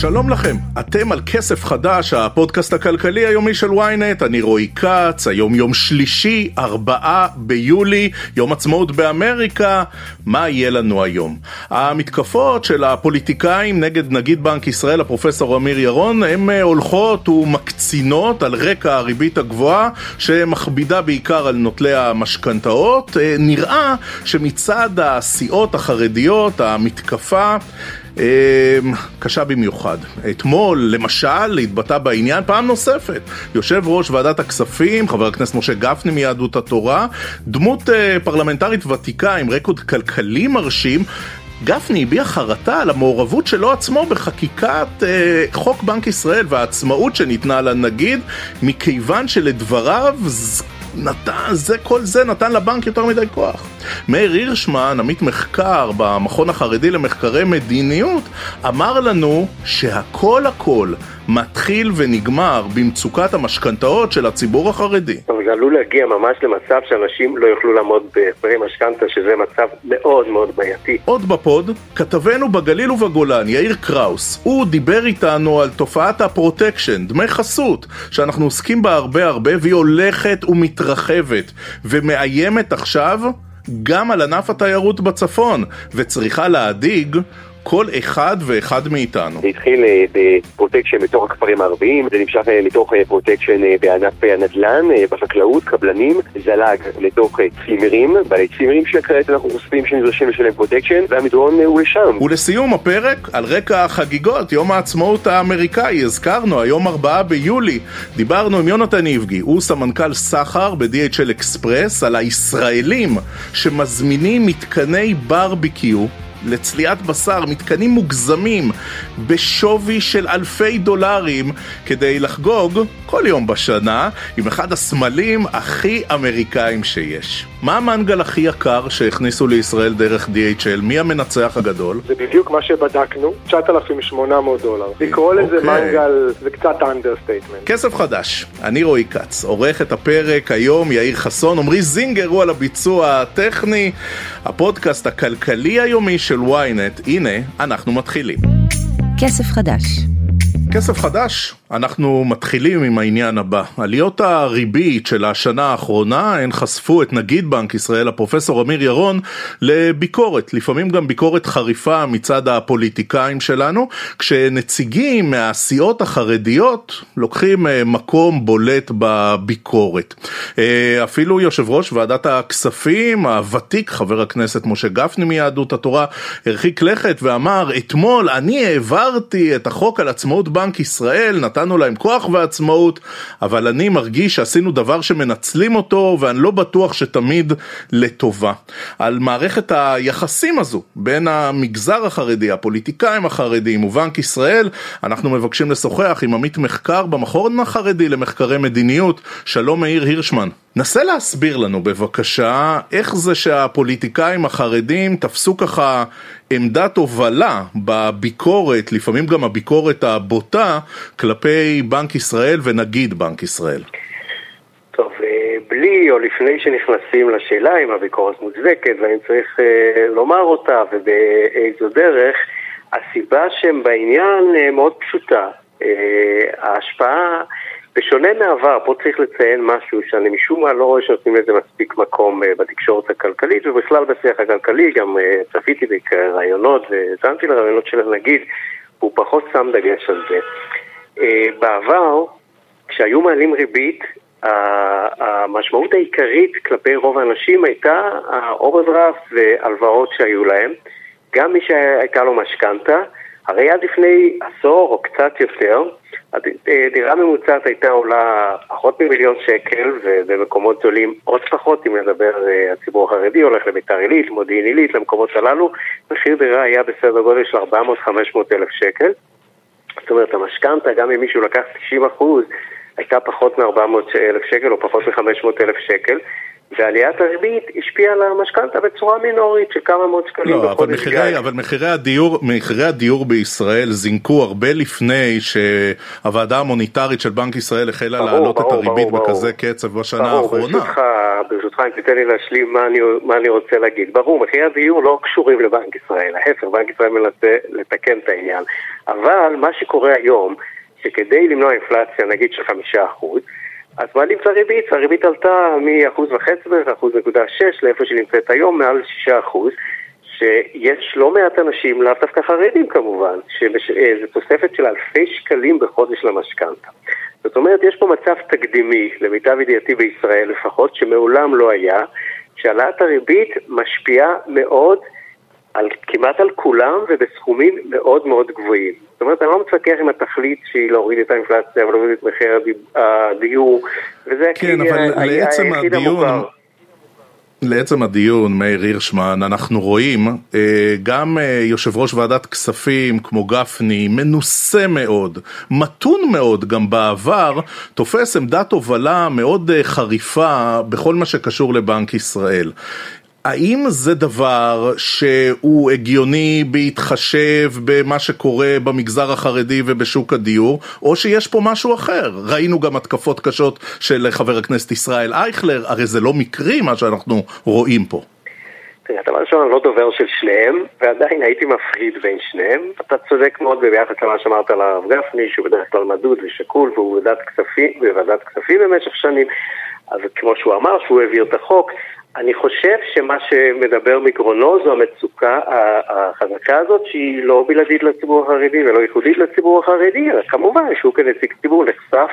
שלום לכם, אתם על כסף חדש, הפודקאסט הכלכלי היומי של ynet, אני רועי כץ, היום יום שלישי, ארבעה ביולי, יום עצמאות באמריקה, מה יהיה לנו היום? המתקפות של הפוליטיקאים נגד נגיד בנק ישראל, הפרופסור אמיר ירון, הן אה, הולכות ומקצינות על רקע הריבית הגבוהה, שמכבידה בעיקר על נוטלי המשכנתאות. אה, נראה שמצד הסיעות החרדיות, המתקפה, קשה במיוחד. אתמול, למשל, התבטא בעניין פעם נוספת. יושב ראש ועדת הכספים, חבר הכנסת משה גפני מיהדות התורה, דמות אה, פרלמנטרית ותיקה עם רקורד כלכלי מרשים, גפני הביע חרטה על המעורבות שלו עצמו בחקיקת אה, חוק בנק ישראל והעצמאות שניתנה לנגיד, מכיוון שלדבריו נתן, זה, כל זה נתן לבנק יותר מדי כוח. מאיר הירשמן, עמית מחקר במכון החרדי למחקרי מדיניות, אמר לנו שהכל הכל מתחיל ונגמר במצוקת המשכנתאות של הציבור החרדי. זה עלול להגיע ממש למצב שאנשים לא יוכלו לעמוד בהחזרי משכנתה, שזה מצב מאוד מאוד בעייתי. עוד בפוד, כתבנו בגליל ובגולן, יאיר קראוס, הוא דיבר איתנו על תופעת הפרוטקשן, דמי חסות, שאנחנו עוסקים בה הרבה הרבה, והיא הולכת ומתרחבת, ומאיימת עכשיו גם על ענף התיירות בצפון, וצריכה להדאיג כל אחד ואחד מאיתנו. זה התחיל אה, בפרוטקשן בתוך הכפרים הערביים, זה נמשך אה, לתוך אה, פרוטקשן בענף הנדל"ן, בחקלאות, קבלנים, זלג לתוך צימרים, בעלי צימרים שכעת אנחנו חושפים שנדרשים לשלם פרוטקשן, והמדרון הוא לשם. ולסיום הפרק, על רקע החגיגות, יום העצמאות האמריקאי, הזכרנו, היום 4 ביולי, דיברנו עם יונתן איבגי, הוא סמנכ"ל סחר ב-DHL אקספרס, על הישראלים שמזמינים מתקני ברביקיו לצליעת בשר, מתקנים מוגזמים בשווי של אלפי דולרים כדי לחגוג כל יום בשנה עם אחד הסמלים הכי אמריקאים שיש. מה המנגל הכי יקר שהכניסו לישראל דרך DHL? מי המנצח הגדול? זה בדיוק מה שבדקנו, 9,800 דולר. לקרוא לזה okay. אוקיי. מנגל זה קצת understatement. כסף חדש, אני רועי כץ, עורך את הפרק היום יאיר חסון, עמרי זינגר הוא על הביצוע הטכני, הפודקאסט הכלכלי היומי של ynet, הנה, אנחנו מתחילים. כסף חדש כסף חדש, אנחנו מתחילים עם העניין הבא. עליות הריבית של השנה האחרונה, הן חשפו את נגיד בנק ישראל, הפרופסור אמיר ירון, לביקורת, לפעמים גם ביקורת חריפה מצד הפוליטיקאים שלנו, כשנציגים מהסיעות החרדיות לוקחים אה, מקום בולט בביקורת. אה, אפילו יושב ראש ועדת הכספים הוותיק, חבר הכנסת משה גפני מיהדות התורה, הרחיק לכת ואמר, אתמול אני העברתי את החוק על עצמאות בנק ישראל, נתנו להם כוח ועצמאות, אבל אני מרגיש שעשינו דבר שמנצלים אותו, ואני לא בטוח שתמיד לטובה. על מערכת היחסים הזו בין המגזר החרדי, הפוליטיקאים החרדים ובנק ישראל, אנחנו מבקשים לשוחח עם עמית מחקר במכון החרדי למחקרי מדיניות. שלום מאיר הירשמן. נסה להסביר לנו בבקשה איך זה שהפוליטיקאים החרדים תפסו ככה עמדת הובלה בביקורת, לפעמים גם הביקורת הבוטה, כלפי בנק ישראל ונגיד בנק ישראל. טוב, אה, בלי או לפני שנכנסים לשאלה אם הביקורת מוצדקת ואני צריך אה, לומר אותה ובאיזו דרך, הסיבה שהם בעניין אה, מאוד פשוטה. ההשפעה בשונה מעבר, פה צריך לציין משהו שאני משום מה לא רואה שנותנים לזה מספיק מקום אה, בתקשורת הכלכלית ובכלל בשיח הכלכלי, גם אה, צפיתי בראיונות והאזנתי לראיונות של הנגיד, הוא פחות שם דגש על זה. אה, בעבר, כשהיו מעלים ריבית, המשמעות העיקרית כלפי רוב האנשים הייתה האוברדרפט והלוואות שהיו להם. גם מי שהייתה לו משכנתה, הרי עד לפני עשור או קצת יותר, דירה ממוצעת הייתה עולה פחות ממיליון שקל, ובמקומות גדולים עוד פחות, אם נדבר אה, הציבור החרדי, הולך לביתר עילית, מודיעין עילית, למקומות הללו, מחיר דירה היה בסדר גודל של 400-500 אלף שקל. זאת אומרת, המשכנתה, גם אם מישהו לקח 90 אחוז, הייתה פחות מ-400 אלף שקל או פחות מ-500 אלף שקל. ועליית הריבית השפיעה על המשכנתה בצורה מינורית של כמה מאות שקלים לא, אבל מחירי, אבל מחירי הדיור, מחירי הדיור בישראל זינקו הרבה לפני שהוועדה המוניטרית של בנק ישראל החלה ברור, להעלות ברור, את הריבית ברור, בכזה ברור. קצב בשנה ברור, האחרונה. ברשותך, ברשותך, אם תיתן לי להשלים מה אני, מה אני רוצה להגיד. ברור, מחירי הדיור לא קשורים לבנק ישראל, להפך, בנק ישראל מנסה לתקן את העניין. אבל מה שקורה היום, שכדי למנוע אינפלציה, נגיד של חמישה אחוז, אז מעלים את הריבית, הריבית עלתה מ-1.5 בערך, 1.6 לאיפה שהיא נמצאת היום, מעל 6 שיש לא מעט אנשים, לאו דווקא חרדים כמובן, שזו אה, תוספת של אלפי שקלים בחודש למשכנתה. זאת אומרת, יש פה מצב תקדימי, למיטב ידיעתי בישראל לפחות, שמעולם לא היה, שהעלאת הריבית משפיעה מאוד על, כמעט על כולם ובסכומים מאוד מאוד גבוהים. זאת אומרת, אני לא מתווכח עם התכלית שהיא להוריד את האינפלציה ולהוריד את מחיר הדיור, וזה כן, אבל לעצם הדיון... לעצם הדיון, מאיר הירשמן, אנחנו רואים אה, גם אה, יושב ראש ועדת כספים כמו גפני, מנוסה מאוד, מתון מאוד גם בעבר, תופס עמדת הובלה מאוד אה, חריפה בכל מה שקשור לבנק ישראל. האם זה דבר שהוא הגיוני בהתחשב במה שקורה במגזר החרדי ובשוק הדיור, או שיש פה משהו אחר? ראינו גם התקפות קשות של חבר הכנסת ישראל אייכלר, הרי זה לא מקרי מה שאנחנו רואים פה. תראה, דבר ראשון, אני לא דובר של שניהם, ועדיין הייתי מפריד בין שניהם. אתה צודק מאוד ביחס למה שאמרת על הרב גפני, שהוא בדרך כלל מדוד ושקול, והוא בוועדת כספים במשך שנים. אז כמו שהוא אמר, שהוא העביר את החוק, אני חושב שמה שמדבר מגרונו זו המצוקה החזקה הזאת שהיא לא בלעדית לציבור החרדי ולא ייחודית לציבור החרדי, אלא כמובן שהוא כנציג ציבור נחשף.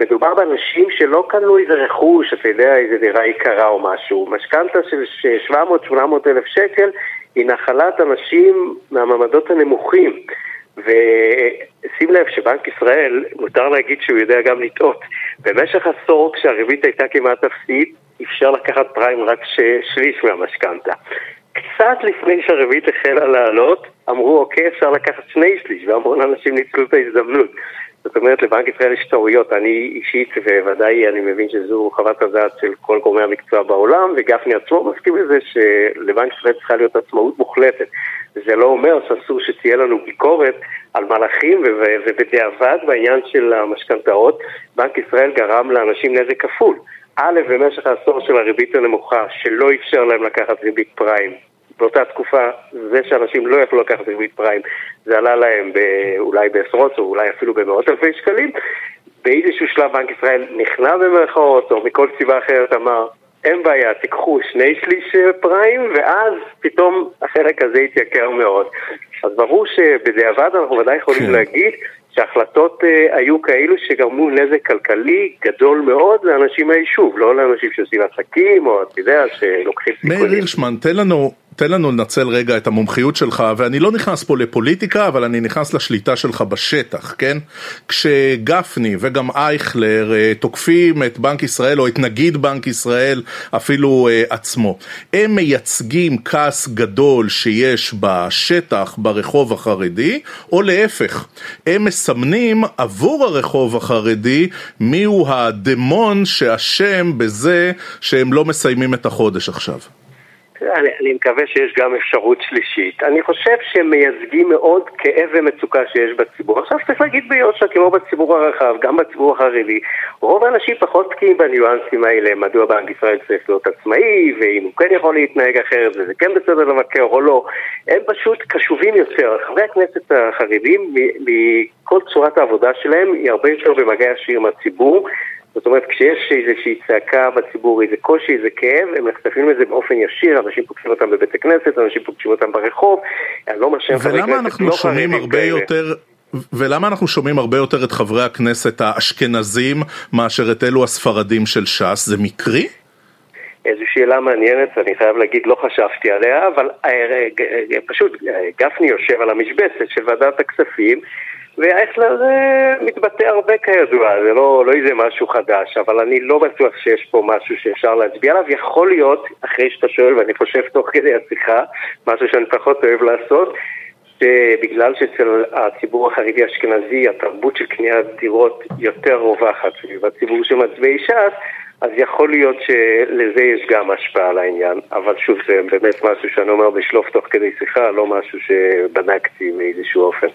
מדובר באנשים שלא קנו איזה רכוש, אתה יודע, איזה דירה יקרה או משהו. משכנתה של 700-800 אלף שקל היא נחלת אנשים מהמעמדות הנמוכים. ושים לב שבנק ישראל, מותר להגיד שהוא יודע גם לטעות. במשך עשור כשהריבית הייתה כמעט אפסית, אפשר לקחת פריים רק שליש מהמשכנתה. קצת לפני שהריבית החלה לעלות, אמרו אוקיי, אפשר לקחת שני שליש, והמון אנשים ניצלו את ההזדמנות. זאת אומרת, לבנק ישראל יש טעויות. אני אישית, וודאי אני מבין שזו חוות הדעת של כל גורמי המקצוע בעולם, וגפני עצמו מסכים לזה שלבנק ישראל צריכה להיות עצמאות מוחלטת. זה לא אומר שאסור שתהיה לנו ביקורת על מהלכים, ובדיעבד בעניין של המשכנתאות, בנק ישראל גרם לאנשים נזק כפול. א', במשך העשור של הריבית הנמוכה, שלא אפשר להם לקחת ריבית פריים. באותה תקופה, זה שאנשים לא יכלו לקחת ריבית פריים, זה עלה להם אולי בעשרות או אולי אפילו במאות אלפי שקלים. באיזשהו שלב בנק ישראל נכנע במרכאות, או מכל סיבה אחרת אמר, אין בעיה, תיקחו שני שליש פריים, ואז פתאום החלק הזה יתייקר מאוד. אז ברור שבדיעבד אנחנו ודאי יכולים כן. להגיד שההחלטות uh, היו כאלו שגרמו נזק כלכלי גדול מאוד לאנשים מהיישוב, לא לאנשים שעושים עסקים, או אתה יודע, שלוקחים סיכונים. מאיר הירשמן, תן לנו תן לנו לנצל רגע את המומחיות שלך, ואני לא נכנס פה לפוליטיקה, אבל אני נכנס לשליטה שלך בשטח, כן? כשגפני וגם אייכלר אה, תוקפים את בנק ישראל, או את נגיד בנק ישראל אפילו אה, עצמו, הם מייצגים כעס גדול שיש בשטח, ברחוב החרדי, או להפך, הם מסמנים עבור הרחוב החרדי מיהו הדמון שאשם בזה שהם לא מסיימים את החודש עכשיו. אני, אני מקווה שיש גם אפשרות שלישית. אני חושב שהם מייצגים מאוד כאב ומצוקה שיש בציבור. עכשיו צריך להגיד ביושר, כמו בציבור הרחב, גם בציבור החרדי, רוב האנשים פחות בקיאים בניואנסים האלה, מדוע בנק ישראל צריך להיות עצמאי, ואם הוא כן יכול להתנהג אחרת, וזה כן בסדר לבקר או לא, הם פשוט קשובים יותר. חברי הכנסת החרדים, מכל צורת העבודה שלהם, היא הרבה יותר במגע ישיר עם הציבור. זאת אומרת, כשיש איזושהי צעקה בציבור, איזה קושי, איזה כאב, הם נחשפים לזה באופן ישיר, אנשים פוגשים אותם בבית הכנסת, אנשים פוגשים אותם ברחוב, אני לא מאשר חברי כנסת לא חרדים כאלה. יותר... ולמה אנחנו שומעים הרבה יותר את חברי הכנסת האשכנזים מאשר את אלו הספרדים של ש"ס? זה מקרי? איזו שאלה מעניינת, אני חייב להגיד, לא חשבתי עליה, אבל אה, אה, פשוט גפני יושב על המשבצת של ועדת הכספים ואייכלר אה, מתבטא הרבה כידוע, זה לא, לא איזה משהו חדש, אבל אני לא בטוח שיש פה משהו שאפשר להצביע עליו. יכול להיות, אחרי שאתה שואל, ואני חושב תוך כדי השיחה, משהו שאני פחות אוהב לעשות, שבגלל שאצל הציבור החרדי האשכנזי התרבות של קניית דירות יותר רווחת, ובציבור של מצביעי ש"ס, אז יכול להיות שלזה יש גם השפעה על העניין, אבל שוב, זה באמת משהו שאני אומר בשלוף תוך כדי שיחה, לא משהו שבדקתי מאיזשהו אופן.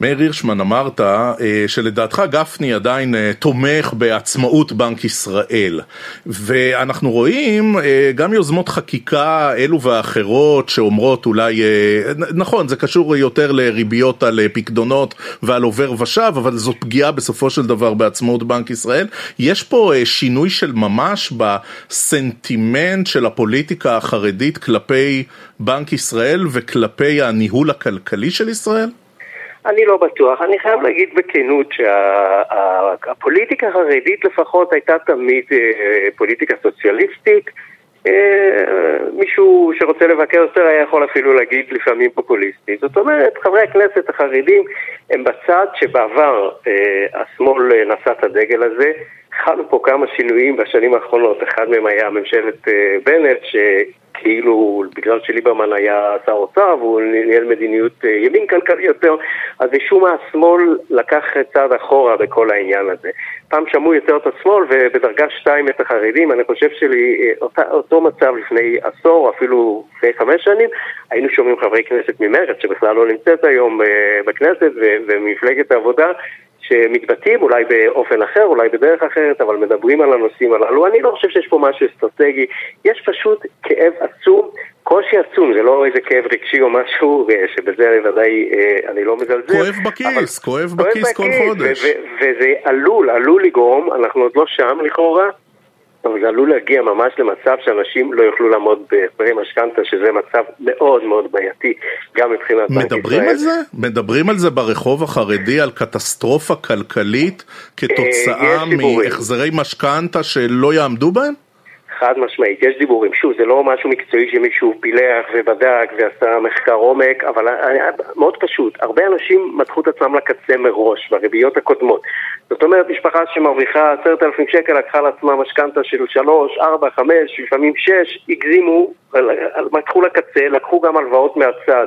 מאיר הירשמן, אמרת אה, שלדעתך גפני עדיין אה, תומך בעצמאות בנק ישראל ואנחנו רואים אה, גם יוזמות חקיקה אלו ואחרות שאומרות אולי, נכון זה קשור יותר לריביות על פקדונות ועל עובר ושב אבל זו פגיעה בסופו של דבר בעצמאות בנק ישראל יש פה שינוי של ממש בסנטימנט של הפוליטיקה החרדית כלפי בנק ישראל וכלפי הניהול הכלכלי של ישראל? אני לא בטוח. אני חייב להגיד בכנות שהפוליטיקה החרדית לפחות הייתה תמיד אה, פוליטיקה סוציאליסטית. אה, מישהו שרוצה לבקר יותר היה יכול אפילו להגיד לפעמים פופוליסטי. זאת אומרת, חברי הכנסת החרדים הם בצד שבעבר אה, השמאל נשא את הדגל הזה. חלו פה כמה שינויים בשנים האחרונות, אחד מהם היה ממשלת בנט, ש... כאילו בגלל שליברמן היה שר אוצר והוא ניהל מדיניות אה, ימין כלכלי יותר, אז משום מה השמאל לקח צעד אחורה בכל העניין הזה. פעם שמעו יותר את השמאל ובדרגה שתיים את החרדים, אני חושב שאותו מצב לפני עשור, אפילו לפני חמש שנים, היינו שומעים חברי כנסת ממרצ, שבכלל לא נמצאת היום אה, בכנסת, ומפלגת העבודה, שמתבטאים אולי באופן אחר, אולי בדרך אחרת, אבל מדברים על הנושאים הללו. אני לא חושב שיש פה משהו אסטרטגי, יש פשוט כאב עצום, קושי עצום, זה לא איזה כאב רגשי או משהו, שבזה ודאי אה, אני לא מזלזל. כואב בכיס, כואב בכיס כל חודש. וזה עלול, עלול לגרום, אנחנו עוד לא שם לכאורה, אבל זה עלול להגיע ממש למצב שאנשים לא יוכלו לעמוד בהחזרי משכנתה, שזה מצב מאוד מאוד בעייתי, גם מבחינת בנק ישראל. מדברים על זה? מדברים על זה ברחוב החרדי, על קטסטרופה כלכלית כתוצאה אה, מהחזרי משכנתה שלא יעמדו בהם? חד משמעית, יש דיבורים. שוב, זה לא משהו מקצועי שמישהו פילח ובדק ועשה מחקר עומק, אבל מאוד פשוט. הרבה אנשים מתחו את עצמם לקצה מראש, בריביות הקודמות. זאת אומרת, משפחה שמרוויחה עשרת אלפים שקל לקחה לעצמה משכנתה של שלוש, ארבע, חמש, לפעמים שש, הגזימו, מתחו לקצה, לקחו גם הלוואות מהצד.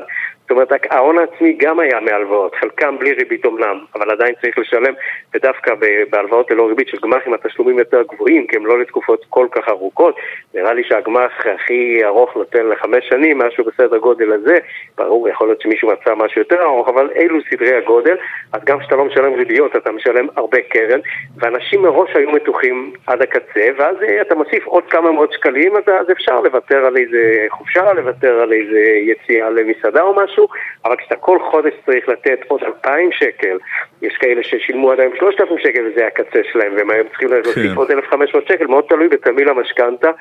זאת אומרת, ההון העצמי גם היה מהלוואות, חלקם בלי ריבית אומנם, אבל עדיין צריך לשלם, ודווקא בהלוואות ללא ריבית של גמ"חים התשלומים יותר גבוהים, כי הם לא לתקופות כל כך ארוכות. נראה לי שהגמ"ח הכי ארוך נותן לחמש שנים, משהו בסדר גודל הזה. ברור, יכול להיות שמישהו מצא משהו יותר ארוך, אבל אלו סדרי הגודל. אז גם כשאתה לא משלם ריביות, אתה משלם הרבה קרן, ואנשים מראש היו מתוחים עד הקצה, ואז אה, אתה מוסיף עוד כמה מאות שקלים, אז, אז אפשר לוותר על איזה חופשה, לוותר על איזה יציאה למסעדה או משהו. משהו, אבל כשאתה כל חודש צריך לתת עוד 2,000 שקל, יש כאלה ששילמו עד היום 3,000 שקל וזה הקצה שלהם, והם היום צריכים להוסיף כן. עוד 1,500 שקל, מאוד תלוי בתמיל המשכנתה,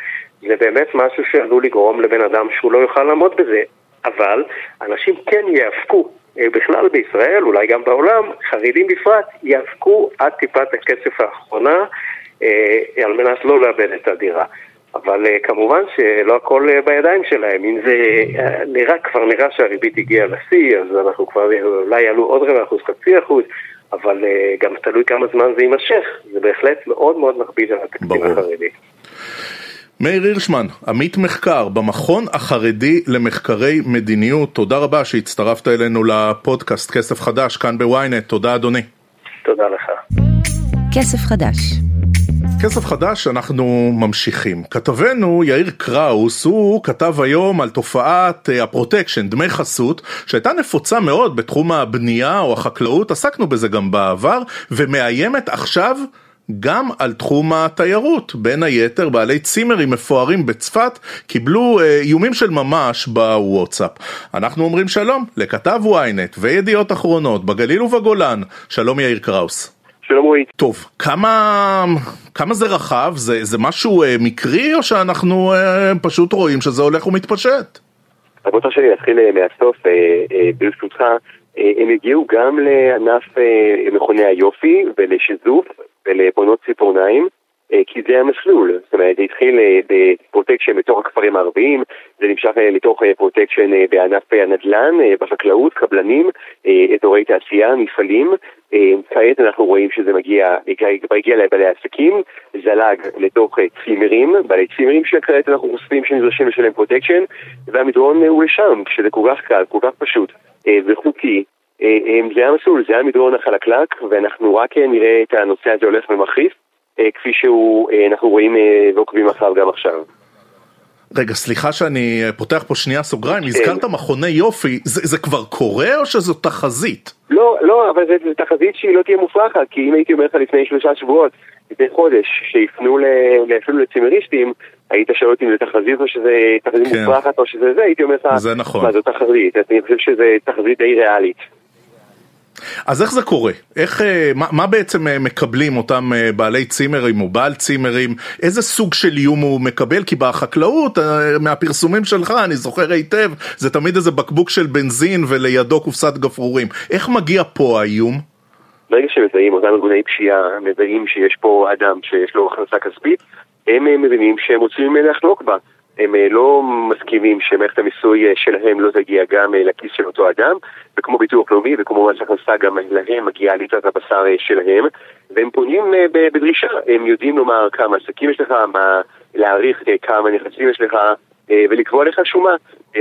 זה באמת משהו שעלול לגרום לבן אדם שהוא לא יוכל לעמוד בזה, אבל אנשים כן ייאבקו אה, בכלל בישראל, אולי גם בעולם, חרדים בפרט, ייאבקו עד טיפת הכסף האחרונה אה, על מנת לא לאבד את הדירה. אבל uh, כמובן שלא הכל uh, בידיים שלהם. אם זה uh, נראה, כבר נראה שהריבית הגיעה לשיא, אז אנחנו כבר אולי יעלו עוד רבע אחוז, חצי אחוז, אבל אה, גם תלוי כמה זמן זה יימשך. זה בהחלט מאוד מאוד מכביד על התקציב החרדי. מאיר הירשמן, עמית מחקר במכון החרדי למחקרי מדיניות, תודה רבה שהצטרפת אלינו לפודקאסט כסף חדש כאן בוויינט, תודה אדוני. תודה לך. כסף חדש כסף חדש אנחנו ממשיכים. כתבנו יאיר קראוס הוא כתב היום על תופעת אה, הפרוטקשן, דמי חסות, שהייתה נפוצה מאוד בתחום הבנייה או החקלאות, עסקנו בזה גם בעבר, ומאיימת עכשיו גם על תחום התיירות. בין היתר בעלי צימרים מפוארים בצפת קיבלו אה, איומים של ממש בוואטסאפ. אנחנו אומרים שלום לכתב ynet וידיעות אחרונות בגליל ובגולן, שלום יאיר קראוס. שלום רועי. טוב, כמה, כמה זה רחב? זה, זה משהו אה, מקרי או שאנחנו אה, פשוט רואים שזה הולך ומתפשט? רוצה שאני אתחיל אה, מהסוף, אה, אה, ברשותך. אה, הם הגיעו גם לענף אה, מכוני היופי ולשיזוף ולפונות ציפורניים. אה, כי זה המסלול, זאת אומרת, זה התחיל אה, בפרוטקשן בתוך הכפרים הערביים, זה נמשך אה, לתוך פרוטקשן בענף הנדל"ן, בחקלאות, קבלנים, אזורי תעשייה, מפעלים. כעת אנחנו רואים שזה מגיע, כבר הגיע לבעלי עסקים, זלג לתוך צימרים, בעלי צימרים שכעת אנחנו חושפים שנדרשים לשלם פרוטקשן, והמדרון הוא לשם, כשזה כל כך קל, כל כך פשוט וחוקי. זה המסלול, זה המדרון החלקלק, ואנחנו רק נראה את הנושא הזה הולך ומחריף. כפי שאנחנו רואים ועוקבים אחריו גם עכשיו. רגע, סליחה שאני פותח פה שנייה סוגריים, כן. הזכרת מכוני יופי, זה, זה כבר קורה או שזו תחזית? לא, לא, אבל זו תחזית שהיא לא תהיה מופרכת, כי אם הייתי אומר לך לפני שלושה שבועות, לפני חודש, שיפנו אפילו לצימריסטים, היית שואל אותי אם זה תחזית או שזה תחזית כן. מופרכת או שזה זה, הייתי אומר לך, זה נכון. מה זו תחזית, אני חושב שזה תחזית די ריאלית. אז איך זה קורה? איך, אה, מה, מה בעצם אה, מקבלים אותם אה, בעלי צימרים או בעל צימרים? איזה סוג של איום הוא מקבל? כי בחקלאות, מהפרסומים שלך, אני זוכר היטב, זה תמיד איזה בקבוק של בנזין ולידו קופסת גפרורים. איך מגיע פה האיום? ברגע שמזהים אותם ארגוני פשיעה, מזהים שיש פה אדם שיש לו הכנסה כספית, הם מבינים שהם רוצים לחלוק בה. הם אה, לא מסכימים שמערכת המיסוי אה, שלהם לא תגיע גם אה, לכיס של אותו אדם, וכמו ביטוח לאומי וכמו מס הכנסה גם להם מגיעה ליטרת הבשר שלהם, והם פונים בדרישה, הם יודעים לומר כמה עסקים יש לך, מה להעריך כמה נכסים יש לך, ולקבוע לך שומה.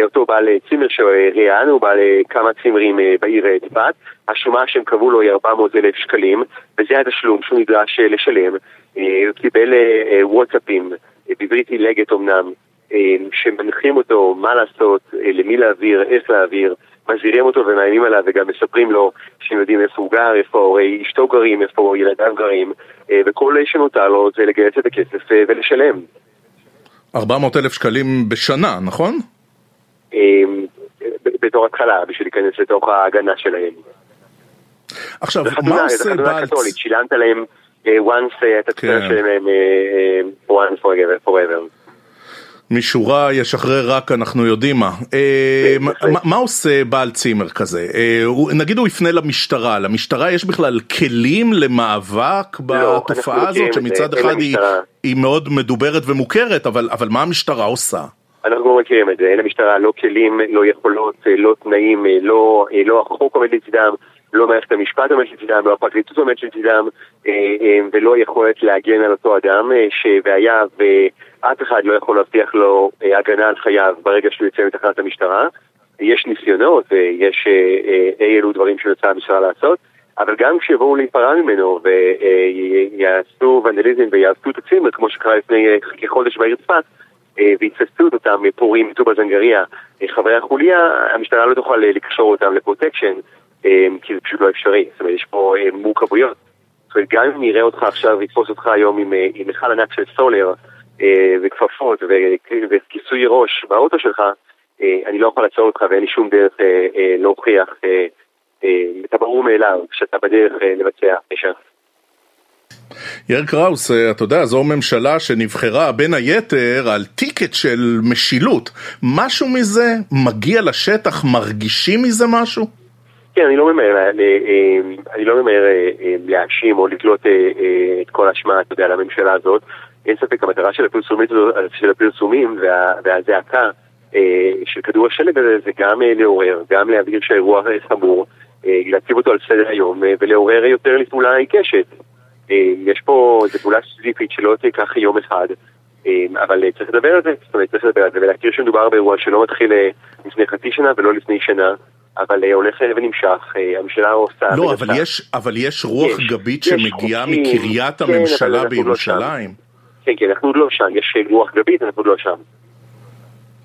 אותו בעל צימר של ריאן, הוא בעל כמה צימרים בעיר צפת, השומה שהם קבעו לו היא 400 אלף שקלים, וזה התשלום שהוא נדרש לשלם. הוא קיבל וואטסאפים, בעברית עילגת אמנם, שמנחים אותו מה לעשות, אה, למי להעביר, איך להעביר, מזהירים אותו ומאיימים עליו וגם מספרים לו שהם יודעים איפה הוא גר, איפה הורי אשתו גרים, איפה ילדיו גרים, אה, וכל שנותר לו זה לגייס את הכסף ולשלם. 400 אלף שקלים בשנה, נכון? בתור התחלה, בשביל להיכנס לתוך ההגנה שלהם. עכשיו, מה עושה בעל... שילמת להם once את התפילה כן. שלהם once forever. משורה ישחרר רק אנחנו יודעים מה. אה, מה עושה בעל צימר כזה? אה, נגיד הוא יפנה למשטרה, למשטרה יש בכלל כלים למאבק לא, בתופעה הזאת שמצד אחד היא מאוד מדוברת ומוכרת, אבל מה המשטרה עושה? אנחנו לא מכירים את זה, אין למשטרה לא כלים, לא יכולות, לא תנאים, לא, לא החוק עומד לצדם, לא מערכת המשפט עומד לצדם, לא הפרקליטות עומד לצדם, אה, ולא יכולת להגן על אותו אדם, שהיה ו... אף אחד לא יכול להבטיח לו אה, הגנה על חייו ברגע שהוא יוצא מתחנת המשטרה. יש ניסיונות ויש אי אה, אלו דברים שיוצא המשטרה לעשות, אבל גם כשיבואו להיפרע ממנו ויעשו ונדליזם ויעשו את הצימר, כמו שקרה לפני כחודש בעיר צפת, ויתפסו את אותם פורעים מטובה זנגריה, חברי החוליה, המשטרה לא תוכל לקשור אותם לפרוטקשן, כי זה פשוט לא אפשרי. זאת אומרת, יש פה מורכבויות. זאת אומרת, גם אם נראה אותך עכשיו, ויתפוס אותך היום עם מכל ענק של סולר, אה, וכפפות וכיסוי ראש באוטו שלך, אה, אני לא יכול לעצור אותך ואין לי שום דרך אה, להוכיח את הברור מאליו שאתה בדרך לבצע פשע. יאיר קראוס, אתה יודע, זו ממשלה שנבחרה בין היתר על טיקט של משילות. משהו מזה מגיע לשטח, מרגישים מזה משהו? כן, אני לא ממהר, אני לא ממהר להאשים או לתלות את כל האשמה, אתה יודע, לממשלה הזאת. אין ספק, המטרה של הפרסומים, של הפרסומים וה, והזעקה אה, של כדור השלג הזה זה גם אה, לעורר, גם להבהיר שהאירוע חמור, אה, להציב אותו על סדר היום אה, ולעורר יותר לפעולה עיקשת. אה, יש פה, זו פעולה ספציפית שלא תיקח יום אחד, אה, אבל אה, צריך לדבר על זה, זאת אומרת צריך לדבר על זה ולהכיר שמדובר באירוע שלא מתחיל אה, לפני חצי שנה ולא לפני שנה. אבל אה, הולך ונמשך, אה, הממשלה עושה... לא, אבל יש, אבל יש רוח יש, גבית שמגיעה מקריית כן, הממשלה לא בירושלים. לא כן, כן, אנחנו עוד לא שם, יש רוח גבית, אנחנו עוד לא שם.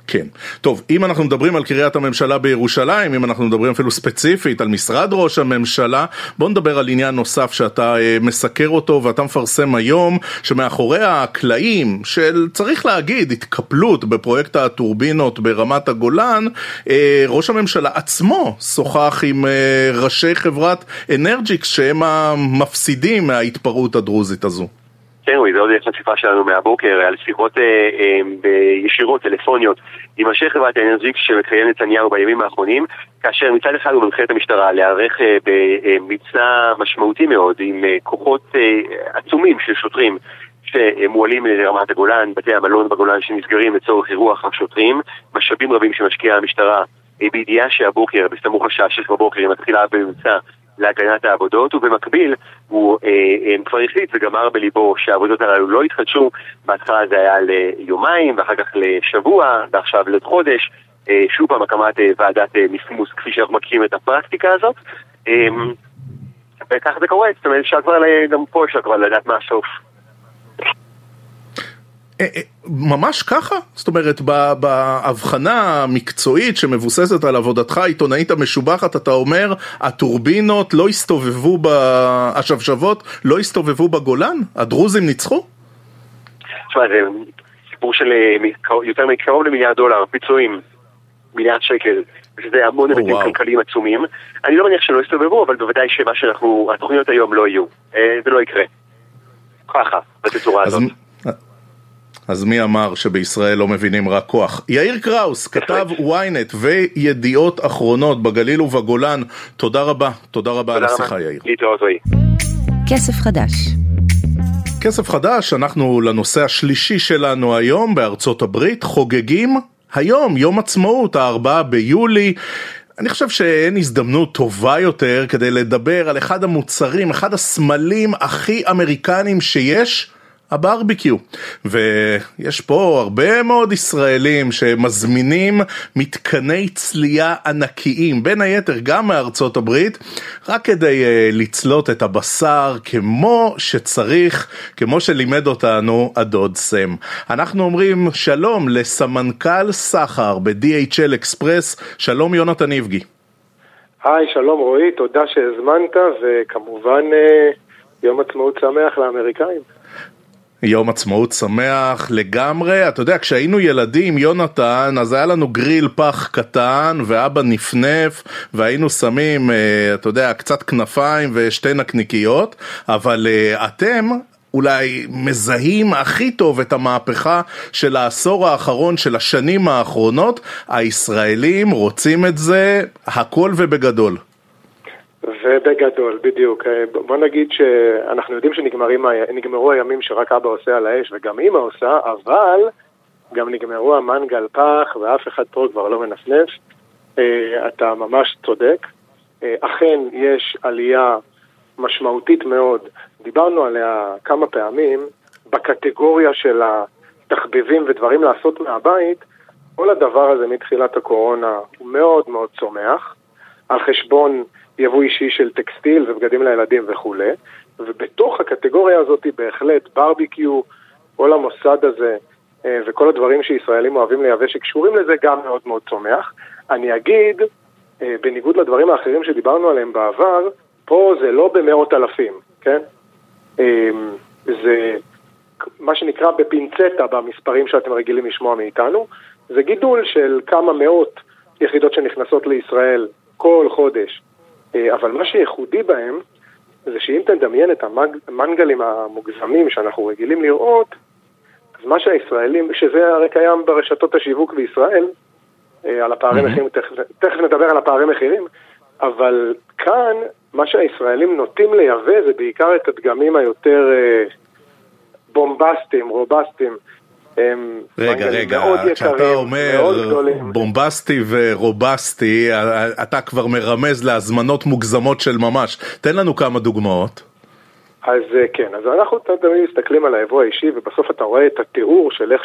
כן. טוב, אם אנחנו מדברים על קריית הממשלה בירושלים, אם אנחנו מדברים אפילו ספציפית על משרד ראש הממשלה, בוא נדבר על עניין נוסף שאתה אה, מסקר אותו ואתה מפרסם היום, שמאחורי הקלעים של, צריך להגיד, התקפלות בפרויקט הטורבינות ברמת הגולן, אה, ראש הממשלה עצמו שוחח עם אה, ראשי חברת אנרג'יקס שהם המפסידים מההתפרעות הדרוזית הזו. כן, רועי, זה עוד חשיפה שלנו מהבוקר על שיחות אה, אה, ישירות, טלפוניות, עם אנשי חברת האנרג'יקס שמקיים נתניהו בימים האחרונים, כאשר מצד אחד הוא מנחה את המשטרה להיערך אה, במבצע משמעותי מאוד, עם אה, כוחות אה, עצומים של שוטרים שמועלים לרמת הגולן, בתי המלון בגולן שנסגרים לצורך אירוח השוטרים, משאבים רבים שמשקיעה המשטרה אה, בידיעה שהבוקר, בסמוך לשעה 6 בבוקר, היא מתחילה במבצע להגנת העבודות, ובמקביל הוא אה, אה, כבר החליט וגמר בליבו שהעבודות הללו לא יתחדשו, בהתחלה זה היה ליומיים, ואחר כך לשבוע, ועכשיו לחודש, אה, שוב פעם הקמת אה, ועדת אה, מסמוס כפי שאנחנו מכירים את הפרקטיקה הזאת. אה, וכך זה קורה, זאת אומרת אפשר כבר, גם פה אפשר כבר לדעת מה הסוף. אה, אה, ממש ככה? זאת אומרת, בהבחנה המקצועית שמבוססת על עבודתך העיתונאית המשובחת, אתה אומר, הטורבינות לא הסתובבו, ב... השבשבות לא הסתובבו בגולן? הדרוזים ניצחו? תשמע, זה סיפור של יותר מקרוב למיליארד דולר, פיצויים, מיליארד שקל. וזה המון היבטים כלכליים עצומים. אני לא מניח שלא יסתובבו, אבל בוודאי שמה שאנחנו, התוכניות היום לא יהיו. זה לא יקרה. ככה, בתצורה הזאת. אז מי אמר שבישראל לא מבינים רק כוח? יאיר קראוס, כתב ynet וידיעות אחרונות בגליל ובגולן, תודה רבה, תודה רבה על השיחה יאיר. כסף חדש כסף חדש, אנחנו לנושא השלישי שלנו היום בארצות הברית, חוגגים היום, יום עצמאות, הארבעה ביולי. אני חושב שאין הזדמנות טובה יותר כדי לדבר על אחד המוצרים, אחד הסמלים הכי אמריקניים שיש. הברביקיו. ויש פה הרבה מאוד ישראלים שמזמינים מתקני צלייה ענקיים, בין היתר גם מארצות הברית, רק כדי uh, לצלות את הבשר כמו שצריך, כמו שלימד אותנו הדוד סם. אנחנו אומרים שלום לסמנכ"ל סחר ב-DHL אקספרס, שלום יונתן איבגי. היי, שלום רועי, תודה שהזמנת, וכמובן אה, יום עצמאות שמח לאמריקאים. יום עצמאות שמח לגמרי, אתה יודע, כשהיינו ילדים, יונתן, אז היה לנו גריל פח קטן, ואבא נפנף, והיינו שמים, אה, אתה יודע, קצת כנפיים ושתי נקניקיות, אבל אה, אתם, אולי מזהים הכי טוב את המהפכה של העשור האחרון, של השנים האחרונות, הישראלים רוצים את זה הכל ובגדול. ובגדול, בדיוק. אה, בוא נגיד שאנחנו יודעים שנגמרו הימים שרק אבא עושה על האש וגם אמא עושה, אבל גם נגמרו המנגל פח ואף אחד פה כבר לא מנפנף. אה, אתה ממש צודק. אה, אכן יש עלייה משמעותית מאוד, דיברנו עליה כמה פעמים, בקטגוריה של התחביבים ודברים לעשות מהבית, כל הדבר הזה מתחילת הקורונה הוא מאוד מאוד צומח, על חשבון יבוא אישי של טקסטיל ובגדים לילדים וכולי, ובתוך הקטגוריה הזאת בהחלט ברביקיו, כל המוסד הזה אה, וכל הדברים שישראלים אוהבים לייבש שקשורים לזה גם מאוד מאוד צומח. אני אגיד, אה, בניגוד לדברים האחרים שדיברנו עליהם בעבר, פה זה לא במאות אלפים, כן? אה, זה מה שנקרא בפינצטה במספרים שאתם רגילים לשמוע מאיתנו, זה גידול של כמה מאות יחידות שנכנסות לישראל כל חודש אבל מה שייחודי בהם, זה שאם תדמיין את המנגלים המוגזמים שאנחנו רגילים לראות, אז מה שהישראלים, שזה הרי קיים ברשתות השיווק בישראל, אה, על הפערי מחירים, תכף, תכף נדבר על הפערי מחירים, אבל כאן, מה שהישראלים נוטים לייבא זה בעיקר את הדגמים היותר אה, בומבסטיים, רובסטיים. רגע, רגע, כשאתה אומר בומבסטי ורובסטי, אתה כבר מרמז להזמנות מוגזמות של ממש. תן לנו כמה דוגמאות. אז אה, כן, אז אנחנו תמיד מסתכלים על היבוא האישי, ובסוף אתה רואה את התיאור של איך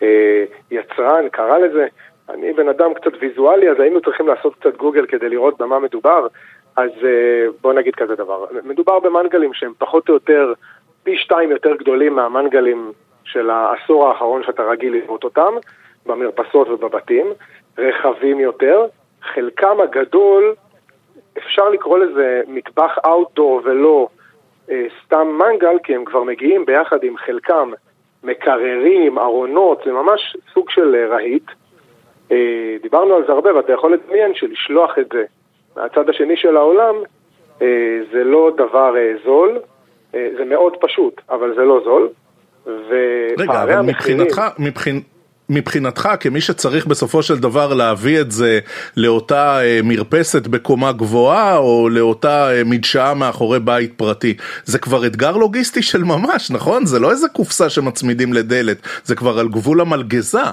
שהיצרן קרא לזה. אני בן אדם קצת ויזואלי, אז היינו צריכים לעשות קצת גוגל כדי לראות במה מדובר. אז אה, בוא נגיד כזה דבר, מדובר במנגלים שהם פחות או יותר פי שתיים יותר גדולים מהמנגלים של העשור האחרון שאתה רגיל לראות אותם, במרפסות ובבתים, רחבים יותר, חלקם הגדול, אפשר לקרוא לזה מטבח אאוטדור ולא אה, סתם מנגל, כי הם כבר מגיעים ביחד עם חלקם מקררים, ארונות, זה ממש סוג של אה, רהיט. אה, דיברנו על זה הרבה, ואתה יכול לדמיין שלשלוח את זה מהצד השני של העולם, אה, זה לא דבר אה, זול, אה, זה מאוד פשוט, אבל זה לא זול. רגע, אבל מבחינתך, מבחינ... מבחינתך כמי שצריך בסופו של דבר להביא את זה לאותה אה, מרפסת בקומה גבוהה או לאותה אה, מדשאה מאחורי בית פרטי, זה כבר אתגר לוגיסטי של ממש, נכון? זה לא איזה קופסה שמצמידים לדלת, זה כבר על גבול המלגזה.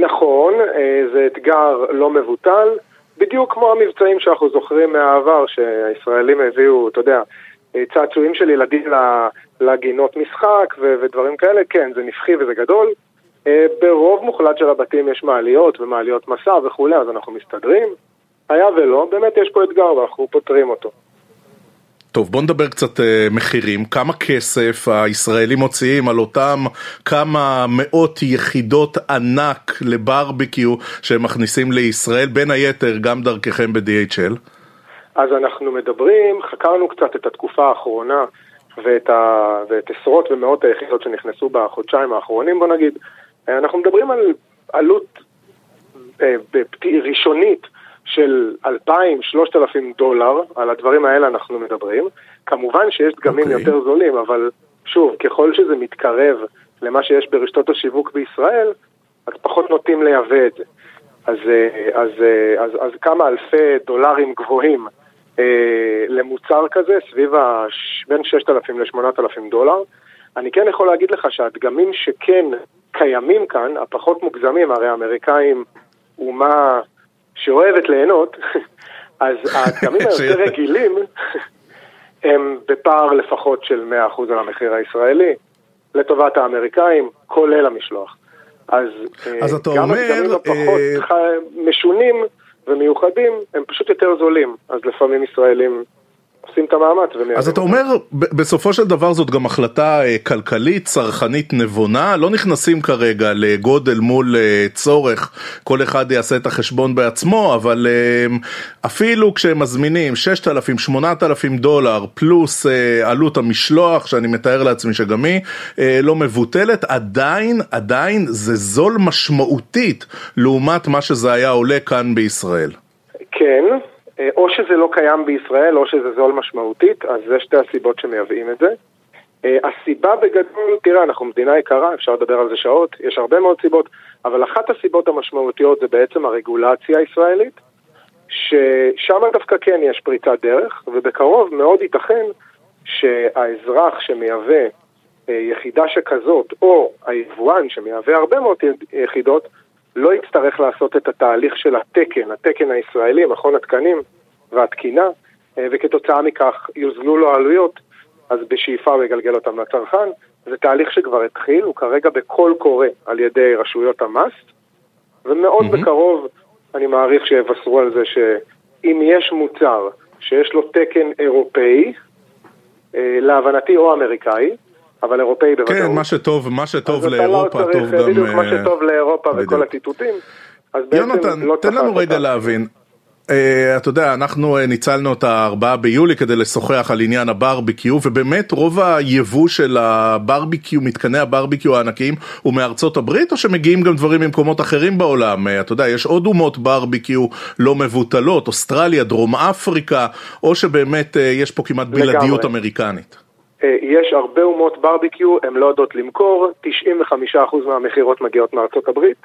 נכון, אה, זה אתגר לא מבוטל, בדיוק כמו המבצעים שאנחנו זוכרים מהעבר, שהישראלים הביאו, אתה יודע, צעצועים של ילדים לגינות משחק ו- ודברים כאלה, כן, זה נפחי וזה גדול. אה, ברוב מוחלט של הבתים יש מעליות ומעליות מסע וכולי, אז אנחנו מסתדרים. היה ולא, באמת יש פה אתגר ואנחנו פותרים אותו. טוב, בוא נדבר קצת אה, מחירים. כמה כסף הישראלים מוציאים על אותם כמה מאות יחידות ענק לברביקיו שהם מכניסים לישראל, בין היתר גם דרככם ב-DHL? אז אנחנו מדברים, חקרנו קצת את התקופה האחרונה ואת, ה, ואת עשרות ומאות היחידות שנכנסו בחודשיים האחרונים, בוא נגיד. אנחנו מדברים על עלות אה, ראשונית של 2,000-3,000 דולר, על הדברים האלה אנחנו מדברים. כמובן שיש דגמים okay. אוקיי. יותר זולים, אבל שוב, ככל שזה מתקרב למה שיש ברשתות השיווק בישראל, אז פחות נוטים לייבא את זה. אז, אה, אז, אה, אז, אז כמה אלפי דולרים גבוהים אה, למוצר כזה, סביב ה... בין 6,000 ל-8,000 דולר. אני כן יכול להגיד לך שהדגמים שכן קיימים כאן, הפחות מוגזמים, הרי האמריקאים אומה שאוהבת ליהנות, אז הדגמים היותר רגילים הם בפער לפחות של 100% על המחיר הישראלי, לטובת האמריקאים, כולל המשלוח. אז, אז אה, אתה גם אומר... הדגמים הפחות אה... משונים ומיוחדים הם פשוט יותר זולים, אז לפעמים ישראלים עושים את המאמץ. אז אתה אומר, בסופו של דבר זאת גם החלטה אה, כלכלית, צרכנית נבונה, לא נכנסים כרגע לגודל מול אה, צורך, כל אחד יעשה את החשבון בעצמו, אבל אה, אפילו כשהם מזמינים 6,000, 8,000 דולר פלוס עלות המשלוח, שאני מתאר לעצמי שגם היא לא מבוטלת, עדיין, עדיין זה זול משמעותית לעומת מה שזה היה עולה כאן בישראל. כן. אה, או שזה לא קיים בישראל או שזה זול משמעותית, אז זה שתי הסיבות שמייבאים את זה. אה, הסיבה בגדול, תראה, אנחנו מדינה יקרה, אפשר לדבר על זה שעות, יש הרבה מאוד סיבות, אבל אחת הסיבות המשמעותיות זה בעצם הרגולציה הישראלית, ששם דווקא כן יש פריצת דרך, ובקרוב מאוד ייתכן שהאזרח שמייבא אה, יחידה שכזאת, או היבואן שמייבא הרבה מאוד יחידות, לא יצטרך לעשות את התהליך של התקן, התקן הישראלי, מכון התקנים והתקינה, אה, וכתוצאה מכך יוזלו לו העלויות, אז בשאיפה הוא יגלגל אותם לצרכן. זה תהליך שכבר התחיל, הוא כרגע בקול קורא על ידי רשויות המס, ומאוד mm-hmm. בקרוב אני מעריך שיבשרו על זה שאם יש מוצר שיש לו תקן אירופאי, אה, להבנתי או אמריקאי, אבל אירופאי בוודאות. כן, מה שטוב, מה שטוב לא לאירופה, לא טוב גם... בדיוק מה שטוב לאירופה וכל הציטוטים. יונתן, לא תן לנו רגע להבין. Uh, אתה יודע, אנחנו uh, ניצלנו את הארבעה ביולי כדי לשוחח על עניין הברביקיו, ובאמת רוב היבוא של הברביקיו, מתקני הברביקיו הענקיים, הוא מארצות הברית, או שמגיעים גם דברים ממקומות אחרים בעולם? Uh, אתה יודע, יש עוד אומות ברביקיו לא מבוטלות, אוסטרליה, דרום אפריקה, או שבאמת uh, יש פה כמעט בלעדיות אמריקנית. אה, יש הרבה אומות ברביקיו, הן לא יודעות למכור, 95% מהמכירות מגיעות מארצות הברית,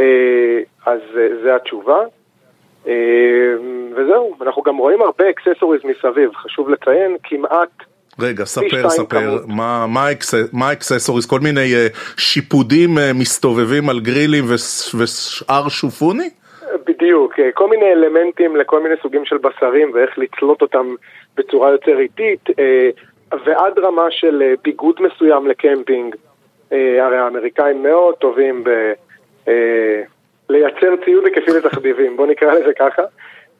אה, אז אה, זה התשובה. וזהו, אנחנו גם רואים הרבה אקססוריז מסביב, חשוב לציין, כמעט... רגע, ספר, ספר, מה, מה, מה accessories? כל מיני שיפודים מסתובבים על גרילים ושאר שופוני? בדיוק, כל מיני אלמנטים לכל מיני סוגים של בשרים ואיך לתלות אותם בצורה יותר איטית. ועד רמה של אה, ביגוד מסוים לקמפינג. אה, הרי האמריקאים מאוד טובים ב... אה, לייצר ציוד היקפי לתחביבים, בוא נקרא לזה ככה.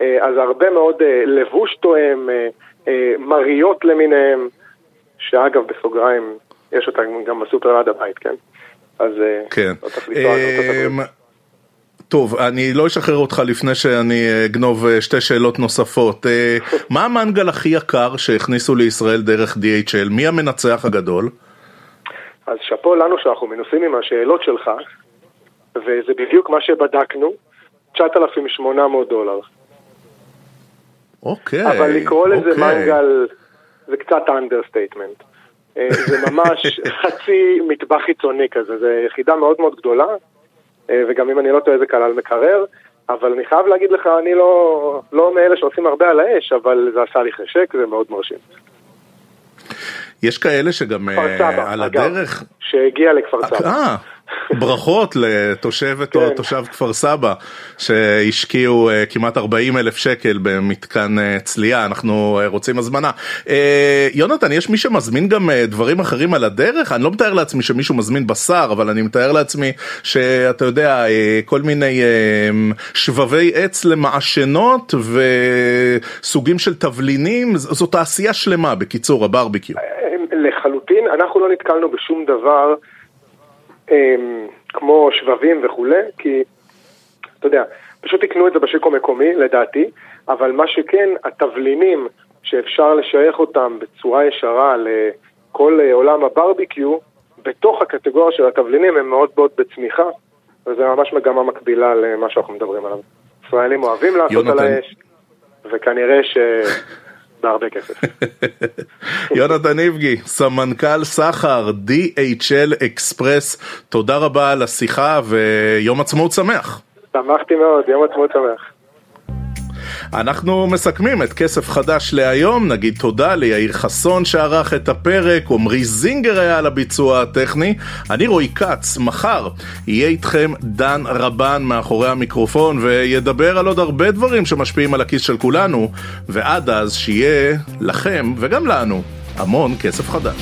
אז הרבה מאוד לבוש תואם, מריות למיניהם, שאגב, בסוגריים, יש אותם גם בסופר ליד הבית, כן? אז... כן. טוב, אני לא אשחרר אותך לפני שאני אגנוב אה, שתי שאלות נוספות. אה, מה המנגל הכי יקר שהכניסו לישראל דרך DHL? מי המנצח הגדול? אז שאפו לנו שאנחנו מנוסים עם השאלות שלך, וזה בדיוק מה שבדקנו, 9,800 דולר. אוקיי, אבל לקרוא לזה אוקיי. מנגל זה קצת understatement. אה, זה ממש חצי מטבח חיצוני כזה, זו יחידה מאוד מאוד גדולה. אה, וגם אם אני לא טועה זה כלל מקרר, אבל אני חייב להגיד לך, אני לא, לא מאלה שעושים הרבה על האש, אבל זה עשה לי חשק, זה מאוד מרשים. יש כאלה שגם סבא, על הדרך... שהגיע לכפר סבא. אה, ברכות לתושבת או כן. תושב כפר סבא שהשקיעו אה, כמעט 40 אלף שקל במתקן אה, צלייה, אנחנו אה, רוצים הזמנה. אה, יונתן, יש מי שמזמין גם אה, דברים אחרים על הדרך? אני לא מתאר לעצמי שמישהו מזמין בשר, אבל אני מתאר לעצמי שאתה יודע, אה, כל מיני אה, שבבי עץ למעשנות וסוגים של תבלינים, ז- זו תעשייה שלמה, בקיצור, הברביקיו. לחלוטין, אנחנו לא נתקלנו בשום דבר כמו שבבים וכולי, כי, אתה יודע, פשוט תקנו את זה בשוק המקומי, לדעתי, אבל מה שכן, התבלינים שאפשר לשייך אותם בצורה ישרה לכל עולם הברביקיו, בתוך הקטגוריה של התבלינים הם מאוד מאוד בצמיחה, וזה ממש מגמה מקבילה למה שאנחנו מדברים עליו. ישראלים אוהבים לעשות יונתן. על האש, וכנראה ש... בהרבה כסף. יונתן איבגי, סמנכ"ל סחר DHL אקספרס, תודה רבה על השיחה ויום עצמאות שמח. שמחתי מאוד, יום עצמאות שמח. אנחנו מסכמים את כסף חדש להיום, נגיד תודה ליאיר חסון שערך את הפרק, עמרי זינגר היה על הביצוע הטכני, אני רועי כץ, מחר יהיה איתכם דן רבן מאחורי המיקרופון וידבר על עוד הרבה דברים שמשפיעים על הכיס של כולנו, ועד אז שיהיה לכם וגם לנו המון כסף חדש.